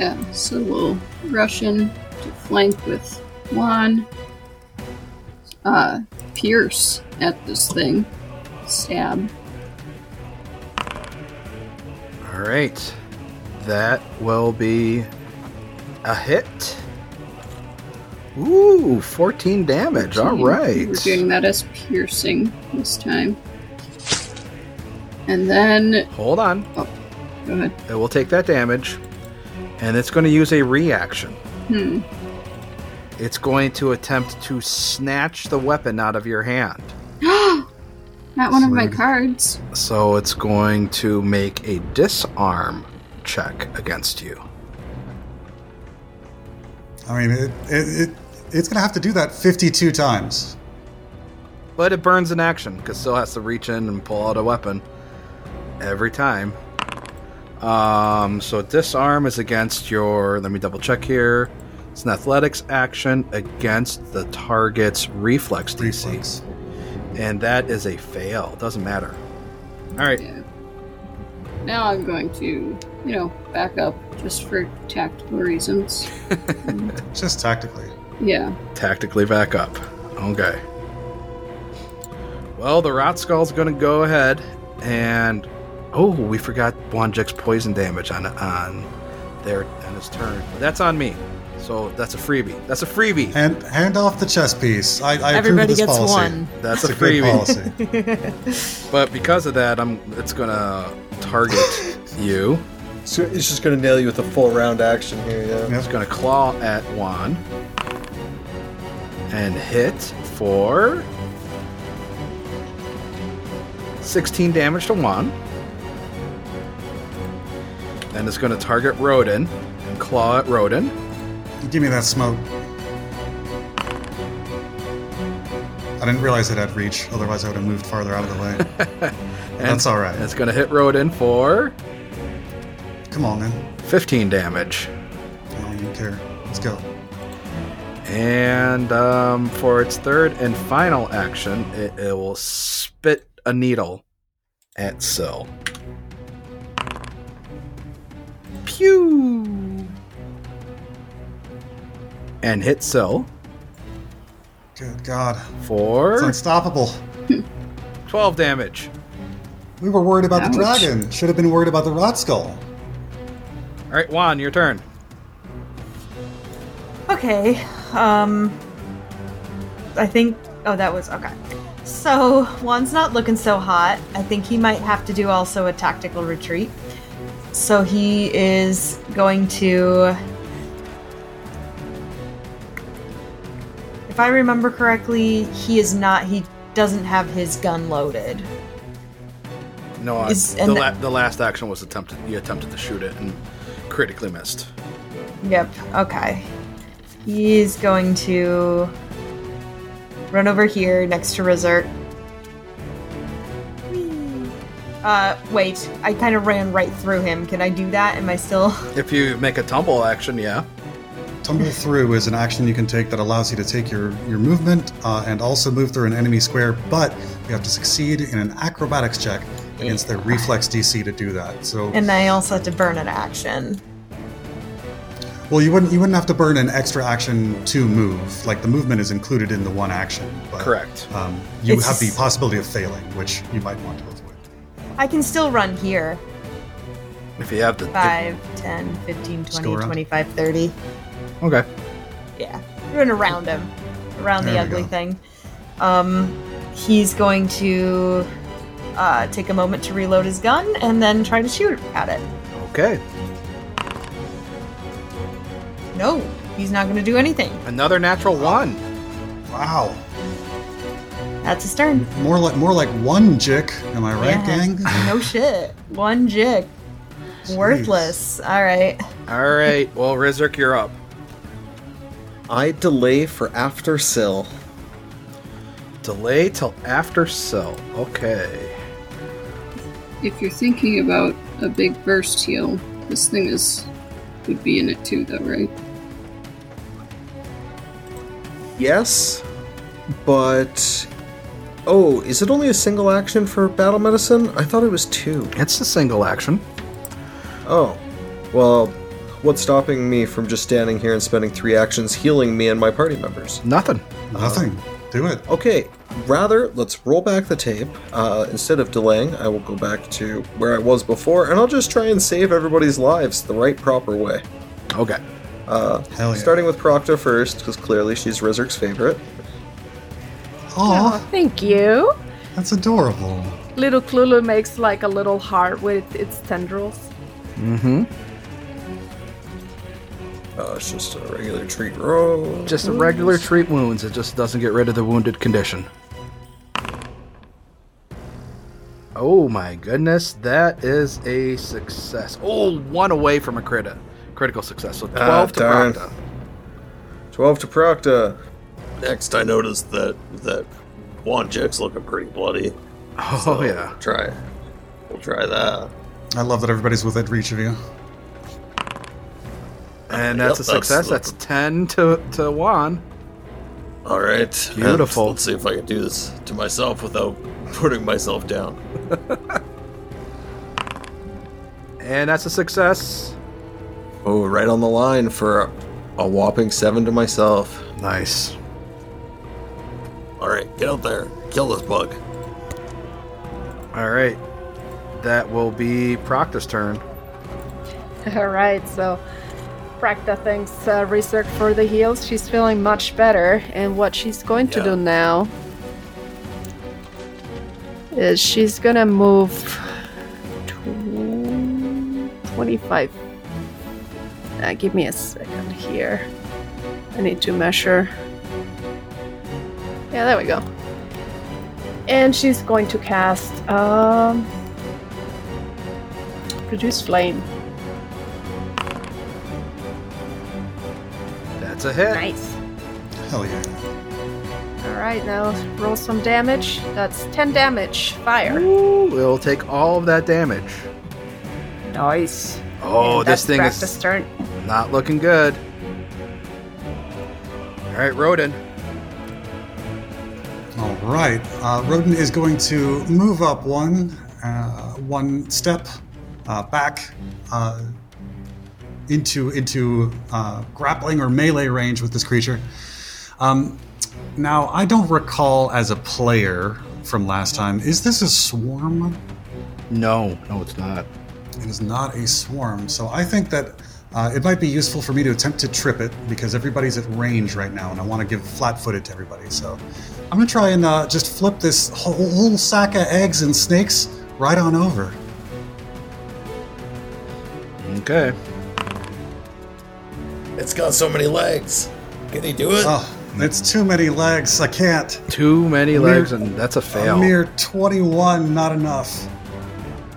Yeah, so we'll rush in to flank with one. Uh, pierce at this thing. Stab. All right. That will be a hit. Ooh, 14 damage. All right. We're doing that as piercing this time. And then, Hold on. go ahead. It will take that damage, and it's going to use a reaction. Hmm. It's going to attempt to snatch the weapon out of your hand. Not one of my cards. So it's going to make a disarm check against you. I mean, it, it, it, it's going to have to do that 52 times. But it burns in action because still has to reach in and pull out a weapon every time. Um, so disarm is against your. Let me double check here. It's an athletics action against the target's reflex DC, Reflex. and that is a fail. Doesn't matter. All right. Yeah. Now I'm going to, you know, back up just for tactical reasons. Just tactically. Yeah. Tactically back up. Okay. Well, the Rot Skull's gonna go ahead and oh, we forgot Wanjek's poison damage on on there on his turn. That's on me. So that's a freebie. That's a freebie. Hand hand off the chess piece. I, I Everybody approve of this gets policy. one. That's It's a a good freebie. policy. But because of that, I'm it's gonna target you. So it's just gonna nail you with a full round action here, yeah. Yep. It's gonna claw at Juan and hit for 16 damage to Juan. And it's gonna target Rodin and claw at Rodin. Give me that smoke. I didn't realize it had reach, otherwise I would have moved farther out of the way. And That's all right. It's gonna hit Rodin for Come on, man. 15 damage. I don't even care. Let's go. And um, for its third and final action, it, it will spit a needle at Syl. Pew! And hit Syl Good God. It's unstoppable. 12 damage. We were worried about the dragon. Should have been worried about the rot skull. All right, Juan, your turn. Okay. Um I think oh that was okay. So Juan's not looking so hot. I think he might have to do also a tactical retreat. So he is going to If I remember correctly, he is not he doesn't have his gun loaded. No, I, Is- the, la- the last action was attempted. He attempted to shoot it and critically missed. Yep, okay. He's going to run over here next to Rizert. Uh, wait. I kind of ran right through him. Can I do that? Am I still. If you make a tumble action, yeah. Tumble through is an action you can take that allows you to take your, your movement uh, and also move through an enemy square, but you have to succeed in an acrobatics check against their reflex DC to do that. So, And I also have to burn an action. well, you wouldn't you wouldn't have to burn an extra action to move. Like the movement is included in the one action. But, Correct. Um, you It's have the possibility of failing, which you might want to avoid. I can still run here. If you have the. 5, 10, 15, Just 20, go around. 25, 30. okay. Yeah, run around him, around the There we ugly go. thing. Um, he's going to uh, take a moment to reload his gun and then try to shoot at it. Okay. No, he's not going to do anything. Another natural one. Wow, That's his turn. more like more like one jick. Am I right, Yeah. gang? no shit. One jig. Worthless. All right. All right. Well, Rizerk, you're up. I delay for after Sill. Delay till after Syl. Okay. If you're thinking about a big burst heal, this thing is would be in it too, though, right? Yes, but oh, is it only a single action for battle medicine? I thought it was two. It's a single action. Oh, well, what's stopping me from just standing here and spending three actions healing me and my party members? Nothing. Nothing. Do it. Okay, rather, let's roll back the tape. Uh, instead of delaying, I will go back to where I was before, and I'll just try and save everybody's lives the right, proper way. Okay. Uh, Hell yeah. starting with Procta first, because clearly she's Rizerk's favorite. Aw, Thank you. that's adorable. Little Clulu makes like a little heart with its tendrils. Mm-hmm. Oh, it's just a regular treat roll. Just a regular treat wounds. It just doesn't get rid of the wounded condition. Oh my goodness, that is a success. Oh, one away from a crit, critical success. So 12 Ah, to darn. Procta. 12 to Procta. Next, I noticed that that Wanjek's looking pretty bloody. Oh yeah. Try. We'll try that. I love that everybody's within reach of you. And Yep, that's a success. That's, that's- 10 to, to Juan. All right. Beautiful. Let's see if I can do this to myself without putting myself down. And that's a success. Oh, right on the line for a whopping seven to myself. Nice. All right, get out there, kill this bug. All right. That will be Proctor's turn. All right, so Prakta thanks uh, research for the heals. She's feeling much better, and what she's going to Yeah. do now is she's gonna move tw- 25. Uh, give me a second here. I need to measure. Yeah, there we go. And she's going to cast um, produce flame. That's a hit. Nice. Hell yeah. All right, now roll some damage. That's 10 damage. Fire. Ooh, we'll take all of that damage. Nice. Oh, And this thing is turn. not looking good. All right, Rodin. All right. Uh, Rodin is going to move up one, uh, one step uh, back uh, into into uh, grappling or melee range with this creature. Um, now, I don't recall as a player from last time. Is this a swarm? No, no, it's not. It is not a swarm. So I think that uh, it might be useful for me to attempt to trip it because everybody's at range right now, and I want to give flat-footed to everybody. So I'm gonna try and uh, just flip this whole, whole sack of eggs and snakes right on over. Okay. It's got so many legs. Can he do it? Oh, it's too many legs. I can't. Too many mere- legs, and that's a fail. A fail. mere 21, not enough.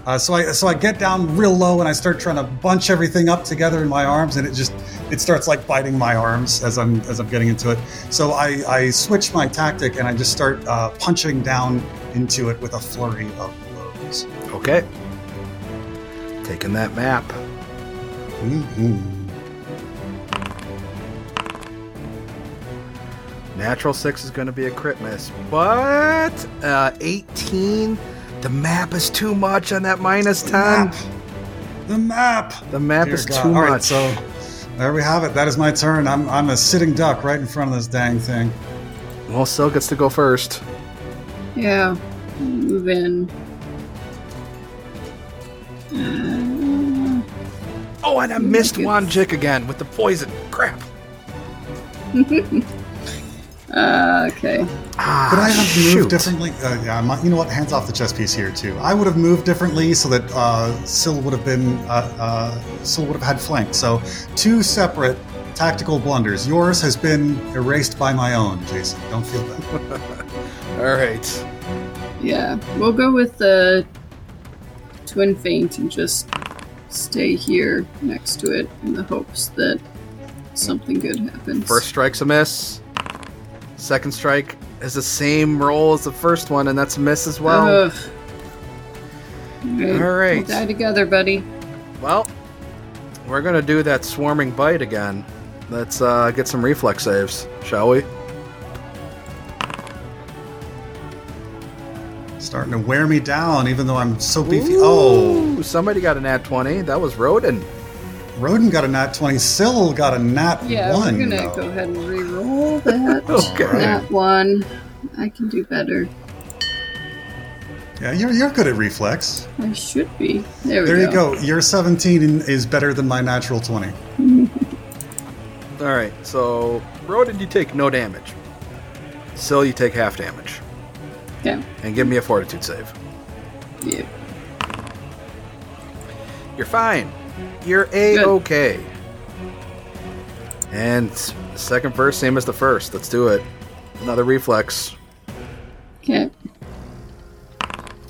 Uh, so I so I get down real low and I start trying to bunch everything up together in my arms, and it just it starts like biting my arms as I'm as I'm getting into it. So I I switch my tactic and I just start uh, punching down into it with a flurry of blows. Okay. Taking that map. Mhm. Natural six is going to be a crit miss, but uh, 18. The map is too much on that minus 10. Map. The map. The map Dear is God. too All right, much. so there we have it. That is my turn. I'm I'm a sitting duck right in front of this dang thing. Well, Sil gets to go first. Yeah. Move in. Uh, Oh, and I missed good. Wanjik again with the poison. Crap. uh, okay. Ah, Could I have shoot. moved differently? Uh, yeah, I'm, you know what? Hands off the chess piece here too. I would have moved differently so that uh, Syl would have been uh, uh, Syl would have had flank. So two separate tactical blunders. Yours has been erased by my own, Jason. Don't feel bad. All right. Yeah. We'll go with the twin feint and just stay here next to it in the hopes that something good happens. First strike's a miss. Second strike is the same roll as the first one, and that's a miss as well. Ugh. Alright, All right. We'll die together, buddy. Well, we're gonna do that swarming bite again. Let's uh, get some reflex saves, shall we? Starting to wear me down, even though I'm so beefy. Oh, somebody got an nat 20. That was Rodin. Roden got a nat 20. Syl got a nat Yeah, 1. we're gonna go ahead and re-roll that. Okay. That one. I can do better. Yeah, you're, you're good at reflex. I should be. There we go. There go. you go. Your 17 is better than my natural 20. All right, so Rodin, you take no damage. Sil, you take half damage. Okay. And give me a fortitude save. Yeah. You're fine. You're a okay. And second verse, same as the first. Let's do it. Another reflex. Okay.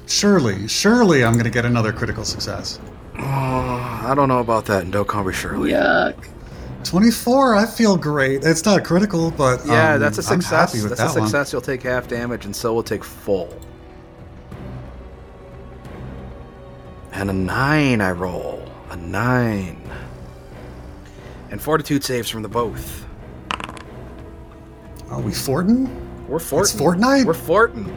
Surely, surely I'm going to get another critical success. Oh, I don't know about that in Dokkan Shirley. Yuck. 24, I feel great. It's not critical, but Yeah, um, that's a I'm success. happy with That's a that one. success. You'll take half damage, and so will take full. And a nine, I roll. A nine. And fortitude saves from the both. Are we Fortin? We're Fortin. It's Fortnite? We're Fortin.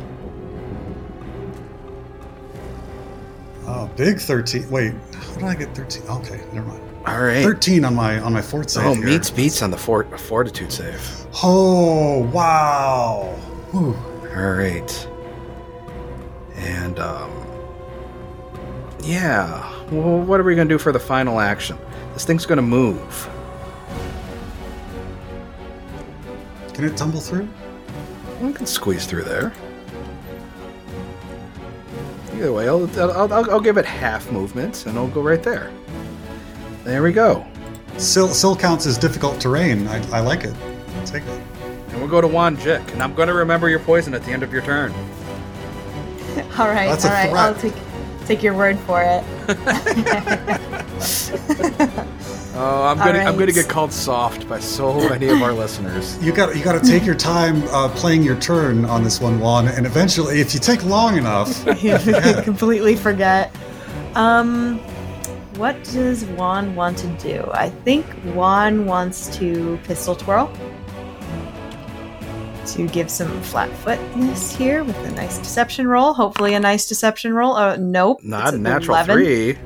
Oh, big 13. Wait, how did I get 13? Okay, never mind. All right. 13 on my on my fort save Oh, here. meets beats on the fort, fortitude save. Oh, wow. Whew. All right. And um yeah. Well, what are we going to do for the final action? This thing's going to move. Can it tumble through? We can squeeze through there. Either way, I'll, I'll, I'll, I'll give it half movement and I'll go right there. There we go. Sill, sill counts as difficult terrain. I, I like it. Take it. And we'll go to Wan Jik. And I'm going to remember your poison at the end of your turn. All right, That's a all right. threat. I'll take take your word for it. Oh, I'm gonna I'm gonna get called soft by so many of our listeners. You got you got to take your time uh, playing your turn on this one, Juan, and eventually, if you take long enough, completely forget. Um, what does Juan want to do? I think Juan wants to pistol twirl to give some flat footness here with a nice deception roll. Hopefully, a nice deception roll. Oh, nope. Not it's a natural 11. three.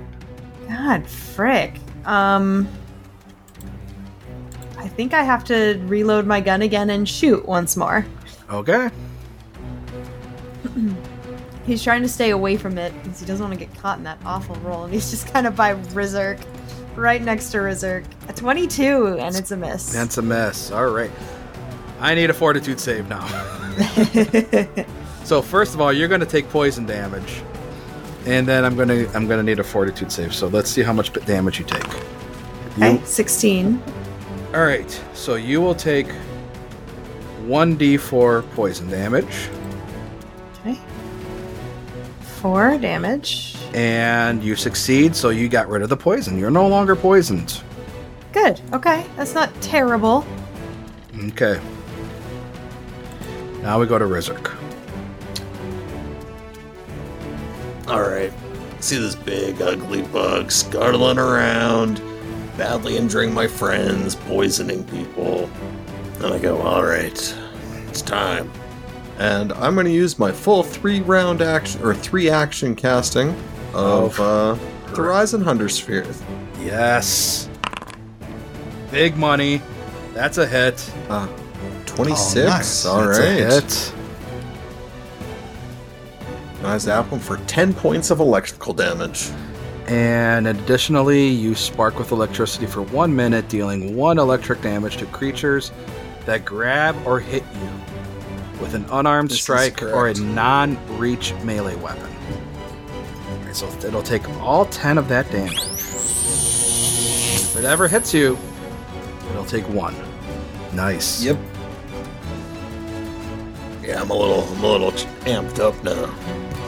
God, frick. Um, I think I have to reload my gun again and shoot once more. Okay. He's trying to stay away from it because he doesn't want to get caught in that awful roll, and he's just kind of by Rizurk, right next to Rizurk. A 22, and it's a miss. That's a miss. All right. I need a fortitude save now. so first of all, you're going to take poison damage, and then I'm going to I'm going to need a fortitude save. So let's see how much damage you take. okay, 16. All right. So you will take one d4 poison damage, Okay. Four damage. and you succeed. So you got rid of the poison. You're no longer poisoned. Good. Okay, that's not terrible. Okay. Now we go to Rizurk. Alright. See this big, ugly bug scuttling around, badly injuring my friends, poisoning people. And I go, alright, it's time. And I'm going to use my full three round action or three action casting of uh, the Horizon Thunder Sphere. Yes. Big money. That's a hit. Uh, 26. Oh, nice. All That's right. a hit. I zap him for 10 points of electrical damage. And additionally, you spark with electricity for one minute, dealing one electric damage to creatures that grab or hit you with an unarmed This strike or a non reach melee weapon. Okay, so it'll take all 10 of that damage. If it ever hits you, it'll take one. Nice. Yep. Yeah, I'm a little, I'm a little amped up now.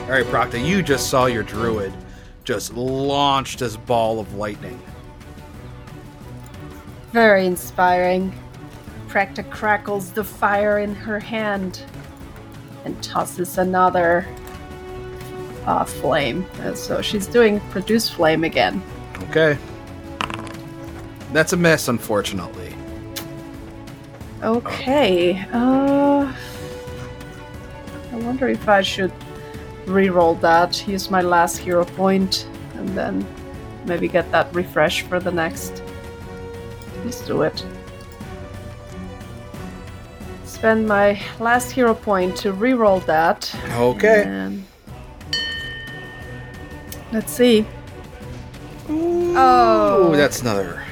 All right, Procta, you just saw your druid just launched this ball of lightning. Very inspiring. Prakta crackles the fire in her hand and tosses another uh, flame. Uh, so she's doing produce flame again. Okay. That's a miss, unfortunately. Okay. Uh, I wonder if I should re-roll that, use my last hero point, and then maybe get that refresh for the next. Let's do it. Spend my last hero point to re-roll that. Okay. And let's see. Oh, that's another.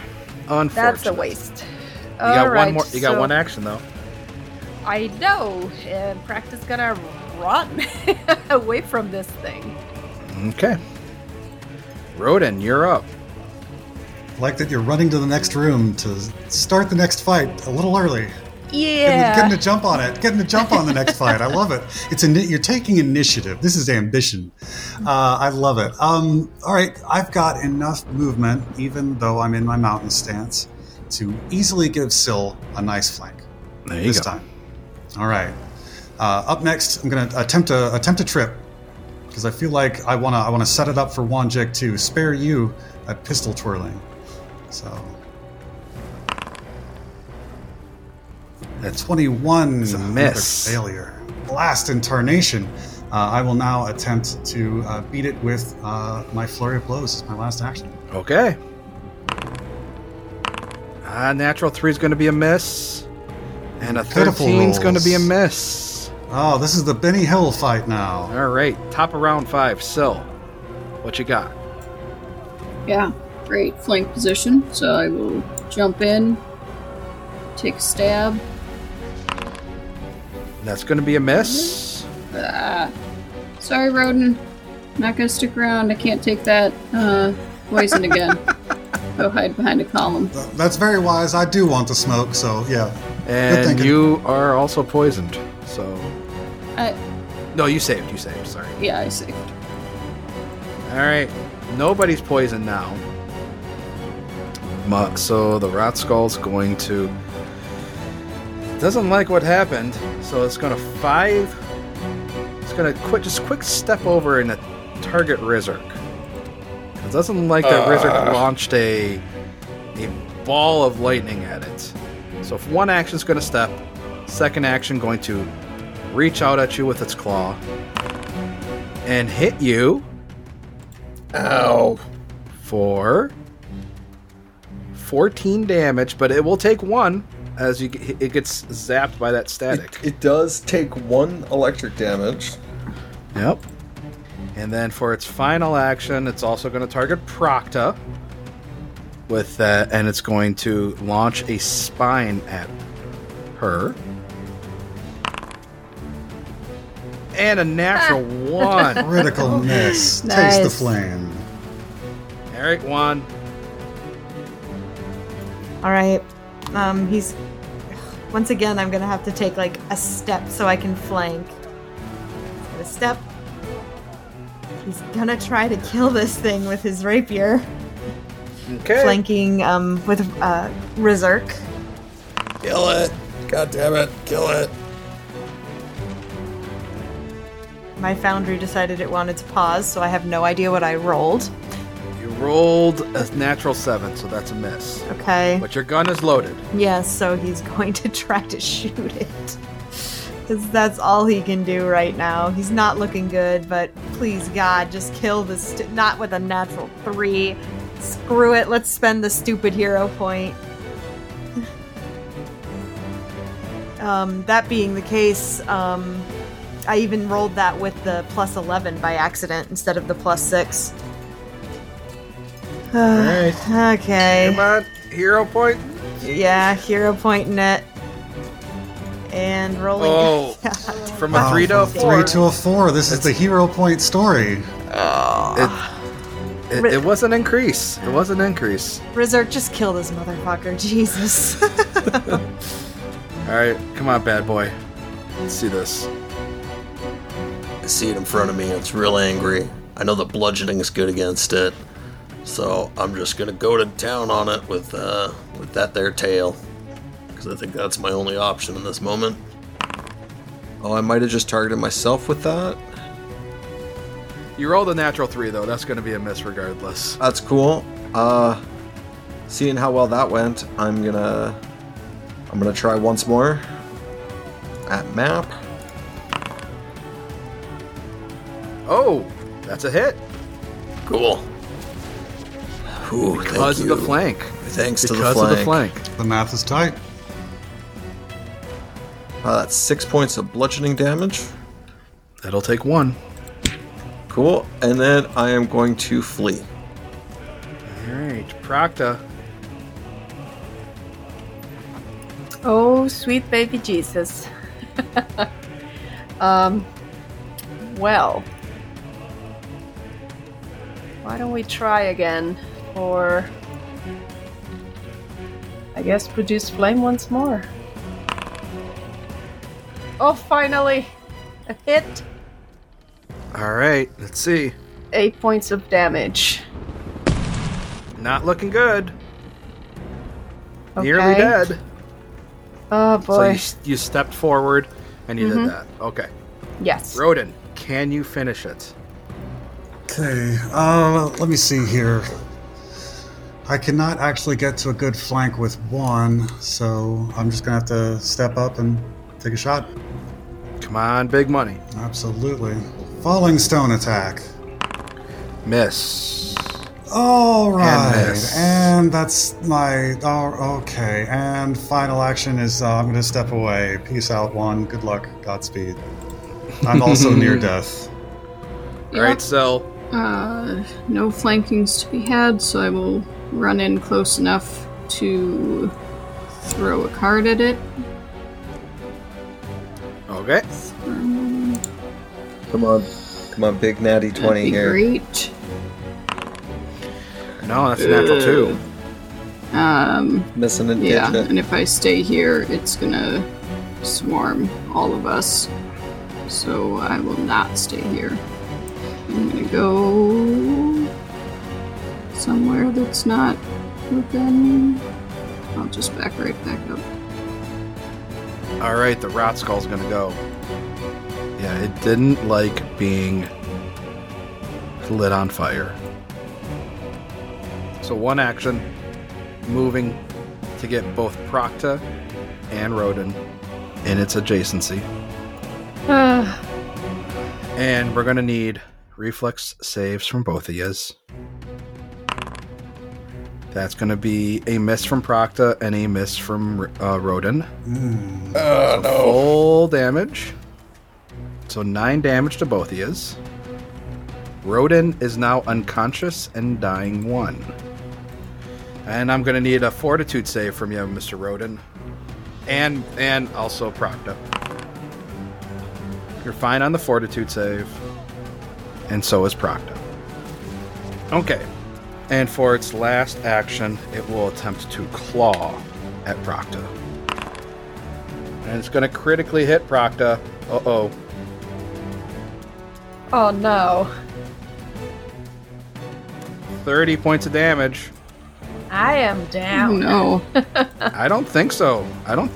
Unfortunate. that's a waste. You got Alright, one more. You got so- one action though. I know. And practice gonna run away from this thing. Okay. Rodin, you're up. like that you're running to the next room to start the next fight a little early. Yeah. getting a jump on it. Getting a jump on the next fight. I love it. It's a you're taking initiative. This is ambition. Uh, I love it. Um, all right, I've got enough movement, even though I'm in my mountain stance, to easily give Syl a nice flank There you this go. time. All right. Uh, up next, I'm going to attempt a attempt a trip because I feel like I want to I want to set it up for Wanjik to spare you a pistol twirling. So That's 21 It's a miss. failure. Blast incarnation. Uh, I will now attempt to uh, beat it with uh, my flurry of blows. as my last action. okay. Ah, natural three is going to be a miss, and a Pitiful thirteen is going to be a miss. Oh, this is the Benny Hill fight now. All right, top of round five. So, what you got? Yeah, great flank position. So I will jump in, take a stab. That's going to be a miss. Ah. Sorry, Roden. Not gonna stick around. I can't take that uh, poison again. Go hide behind a column. That's very wise. I do want to smoke, so yeah. And you are also poisoned. So I, no, you saved. You saved. Sorry. yeah, I saved. All right, nobody's poisoned now. Mu- So the rat skull's going to doesn't like what happened, so it's gonna five. It's gonna quick, Just quick step over and target Rizark. It doesn't like that Rizark uh. launched a a ball of lightning at it. So if one action's gonna step, second action going to reach out at you with its claw and hit you Ow. for 14 damage, but it will take one as you get, it gets zapped by that static. It, it does take one electric damage. Yep. And then for its final action, it's also going to target Procta with that, and it's going to launch a spine at her. And a natural one. Critical miss. Taste the flame. Eric one. All right. Um, he's. Once again, I'm gonna have to take like a step so I can flank. A step. He's gonna try to kill this thing with his rapier, Okay. flanking um with uh Rizark. Kill it. God damn it. Kill it. My foundry decided it wanted to pause, so I have no idea what I rolled. You rolled a natural seven, so that's a miss. Okay. But your gun is loaded. Yes, so he's going to try to shoot it. Because that's all he can do right now. He's not looking good, but please, God, just kill this. Stu- not with a natural three. Screw it, let's spend the stupid hero point. um, that being the case, um, I even rolled that with the plus 11 by accident instead of the plus 6. Alright. Okay. Come on, hero point. Yeah, hero point net. And rolling. Oh, from a Wow, three to a four. Three to a four. This is the hero point story. It, it, it was an increase. It was an increase. Rizark, just kill this motherfucker. Jesus. All right, come on, bad boy. Let's see this. I see it in front of me. It's real angry. I know that bludgeoning is good against it, so I'm just gonna go to town on it with uh, with that there tail, because I think that's my only option in this moment. Oh, I might have just targeted myself with that. You rolled a natural three, though. That's going to be a miss regardless. That's cool. Uh, seeing how well that went, I'm gonna I'm gonna try once more at map. Oh, that's a hit Cool. Ooh, because thank of you. the flank. Thanks to the Because flank. of the flank. The math is tight. Uh, that's six points of bludgeoning damage. That'll take one. Cool. And then I am going to flee. All right, Procta. Oh, sweet baby Jesus. um, well, why don't we try again for, I guess, produce flame once more? Oh, finally! A hit! All right, let's see. Eight points of damage. Not looking good. Okay. Nearly dead. Oh So boy. you, you stepped forward and you Mhm. did that. Okay. yes. Rodin, can you finish it? Okay, uh, let me see here. I cannot actually get to a good flank with one, so I'm just gonna have to step up and take a shot. Come on, big money. Absolutely. Falling stone attack. Miss. All right, miss. and, that's my. Oh, okay. And final action is uh, I'm going to step away. Peace out, one. Good luck. Godspeed. I'm also near death. All right, Cell. Uh, no flankings to be had, so I will run in close enough to throw a card at it. Okay. Um, Come on. Come on, big natty that'd 20 be here. great. No, that's a natural two. Um, Missing a yeah, digit. and if I stay here, it's gonna swarm all of us. So I will not stay here. I'm gonna go somewhere that's not open. I'll just back right back up. All right, the rat skull's gonna go. Yeah, it didn't like being lit on fire. So one action, moving to get both Procta and Rodin in its adjacency, Uh, and we're gonna need reflex saves from both of yous. That's gonna be a miss from Procta and a miss from uh, Rodin. Mm. So Full damage. So nine damage to both of yous. Rodin is now unconscious and dying one. And I'm gonna need a fortitude save from you, Mr. Rodin. And and also Procta. You're fine on the fortitude save. And so is Procta. Okay. And for its last action, it will attempt to claw at Procta. And it's going to critically hit Procta. Uh oh. oh no. 30 points of damage. I am down. no. I don't think so. I don't.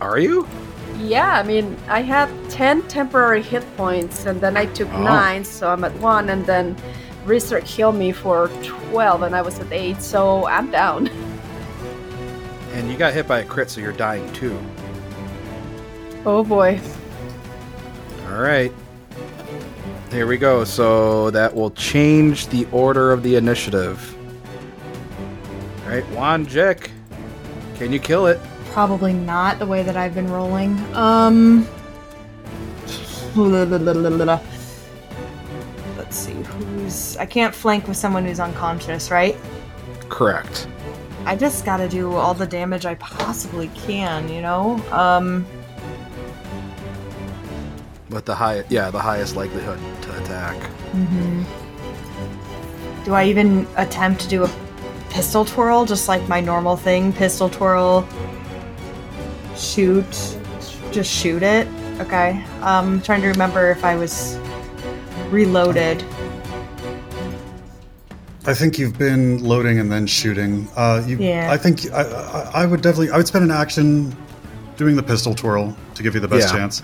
Are you? Yeah, I mean, I had 10 temporary hit points, and then I took Oh. 9, so I'm at 1, and then Rizerk healed me for 12, and I was at 8, so I'm down. And you got hit by a crit, so you're dying too. Oh boy. All right. Here we go. So that will change the order of the initiative. All right, Juan Jick. Can you kill it? Probably not the way that I've been rolling. Um. Let's see who's. I can't flank with someone who's unconscious, right? Correct. I just gotta do all the damage I possibly can, you know? Um. With the high, yeah, the highest likelihood to attack. Do I even attempt to do a pistol twirl, just like my normal thing? Pistol twirl, shoot, just shoot it. Okay. Um, trying to remember if I was reloaded. I think you've been loading and then shooting. Uh, you, Yeah. I think I, I, I would definitely. I would spend an action doing the pistol twirl to give you the best Yeah. chance.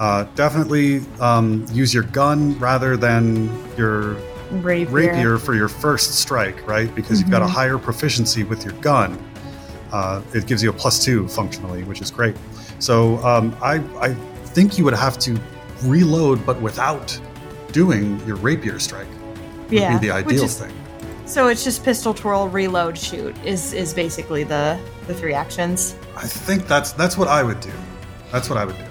Uh, definitely um, use your gun rather than your Rapier. rapier for your first strike, right? Because you've got a Mhm. higher proficiency with your gun. Uh, it gives you a plus two functionally, which is great. So um, I, I think you would have to reload, but without doing your rapier strike. Would Yeah. be the ideal is- thing. So it's just pistol twirl, reload, shoot. Is is basically the the three actions. I think that's that's what I would do. That's what I would do.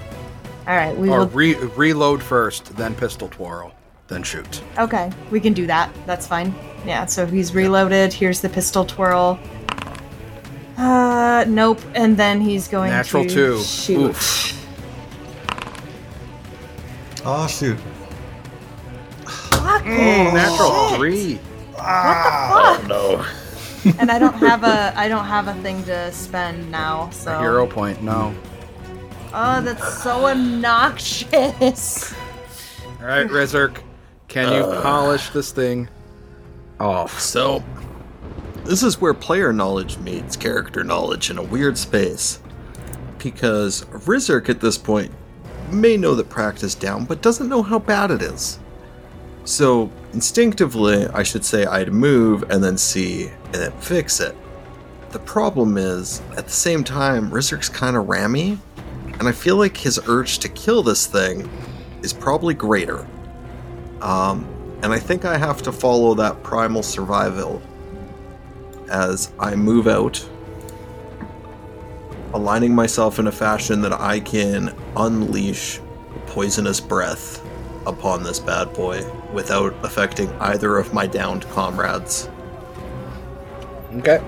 All right, we Or will. re- reload first, then pistol twirl, then shoot. Okay, we can do that. That's fine. Yeah, so he's reloaded. Here's the pistol twirl. Uh, nope. And then he's going Natural to two. shoot. Oof. Oh shoot! Fuck. Mm, natural Shit. three. Oh no. And I don't have a I don't have a thing to spend now. So A hero point. No. Oh, that's so obnoxious. All right, Rizerk. Can you polish this thing off? So, this is where player knowledge meets character knowledge in a weird space. Because Rizerk at this point may know that Procta's down, but doesn't know how bad it is. So, instinctively, I should say I'd move and then see and then fix it. The problem is, at the same time, Rizerk's kind of rammy, and I feel like his urge to kill this thing is probably greater. Um, And I think I have to follow that primal survival as I move out, aligning myself in a fashion that I can unleash poisonous breath upon this bad boy without affecting either of my downed comrades. Okay.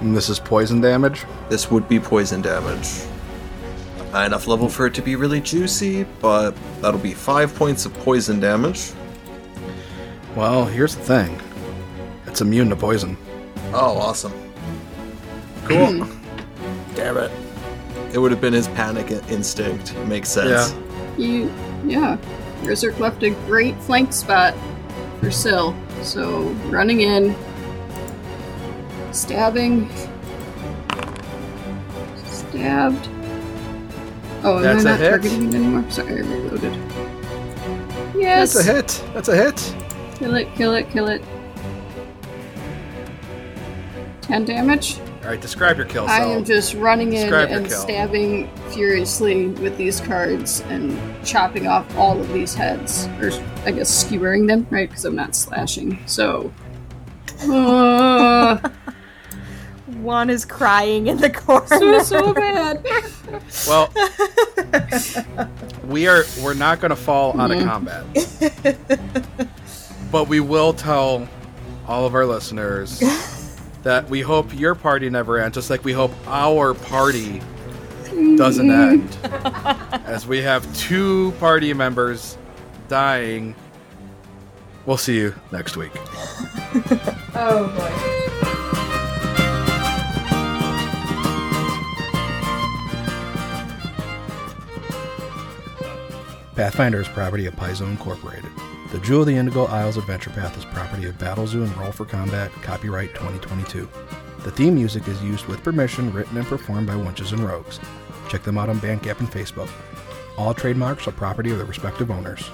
And this is poison damage. This would be poison damage. High enough level for it to be really juicy, but that'll be five points of poison damage. Well, here's the thing. It's immune to poison. Oh, awesome. Cool. Hmm. Damn it. It would have been his panic instinct. Makes sense. You, yeah. Rizerk left a great flank spot for Syl. So running in, stabbing, stabbed. Oh, am That's a I not hit. targeting it anymore? Sorry, I reloaded. Yes. That's a hit. That's a hit. Kill it, kill it, kill it. 10 damage. All right, describe your kill. I Sal. am just running in Describe your and kill. stabbing furiously with these cards and chopping off all of these heads. Or, I guess, skewering them, right? Because I'm not slashing. So. Uh, Juan is crying in the corner. so, so bad. Well, we are we're not going to fall out of Mhm. combat. but we will tell all of our listeners that we hope your party never ends, just like we hope our party doesn't mm-hmm. end. As we have two party members dying. We'll see you next week. oh boy. Pathfinder is property of Paizo Incorporated. The Jewel of the Indigo Isles Adventure Path is property of Battlezoo and Roll for Combat, copyright 2022. The theme music is used with permission, written and performed by Wenches and Rogues. Check them out on Bandcamp and Facebook. All trademarks are property of their respective owners.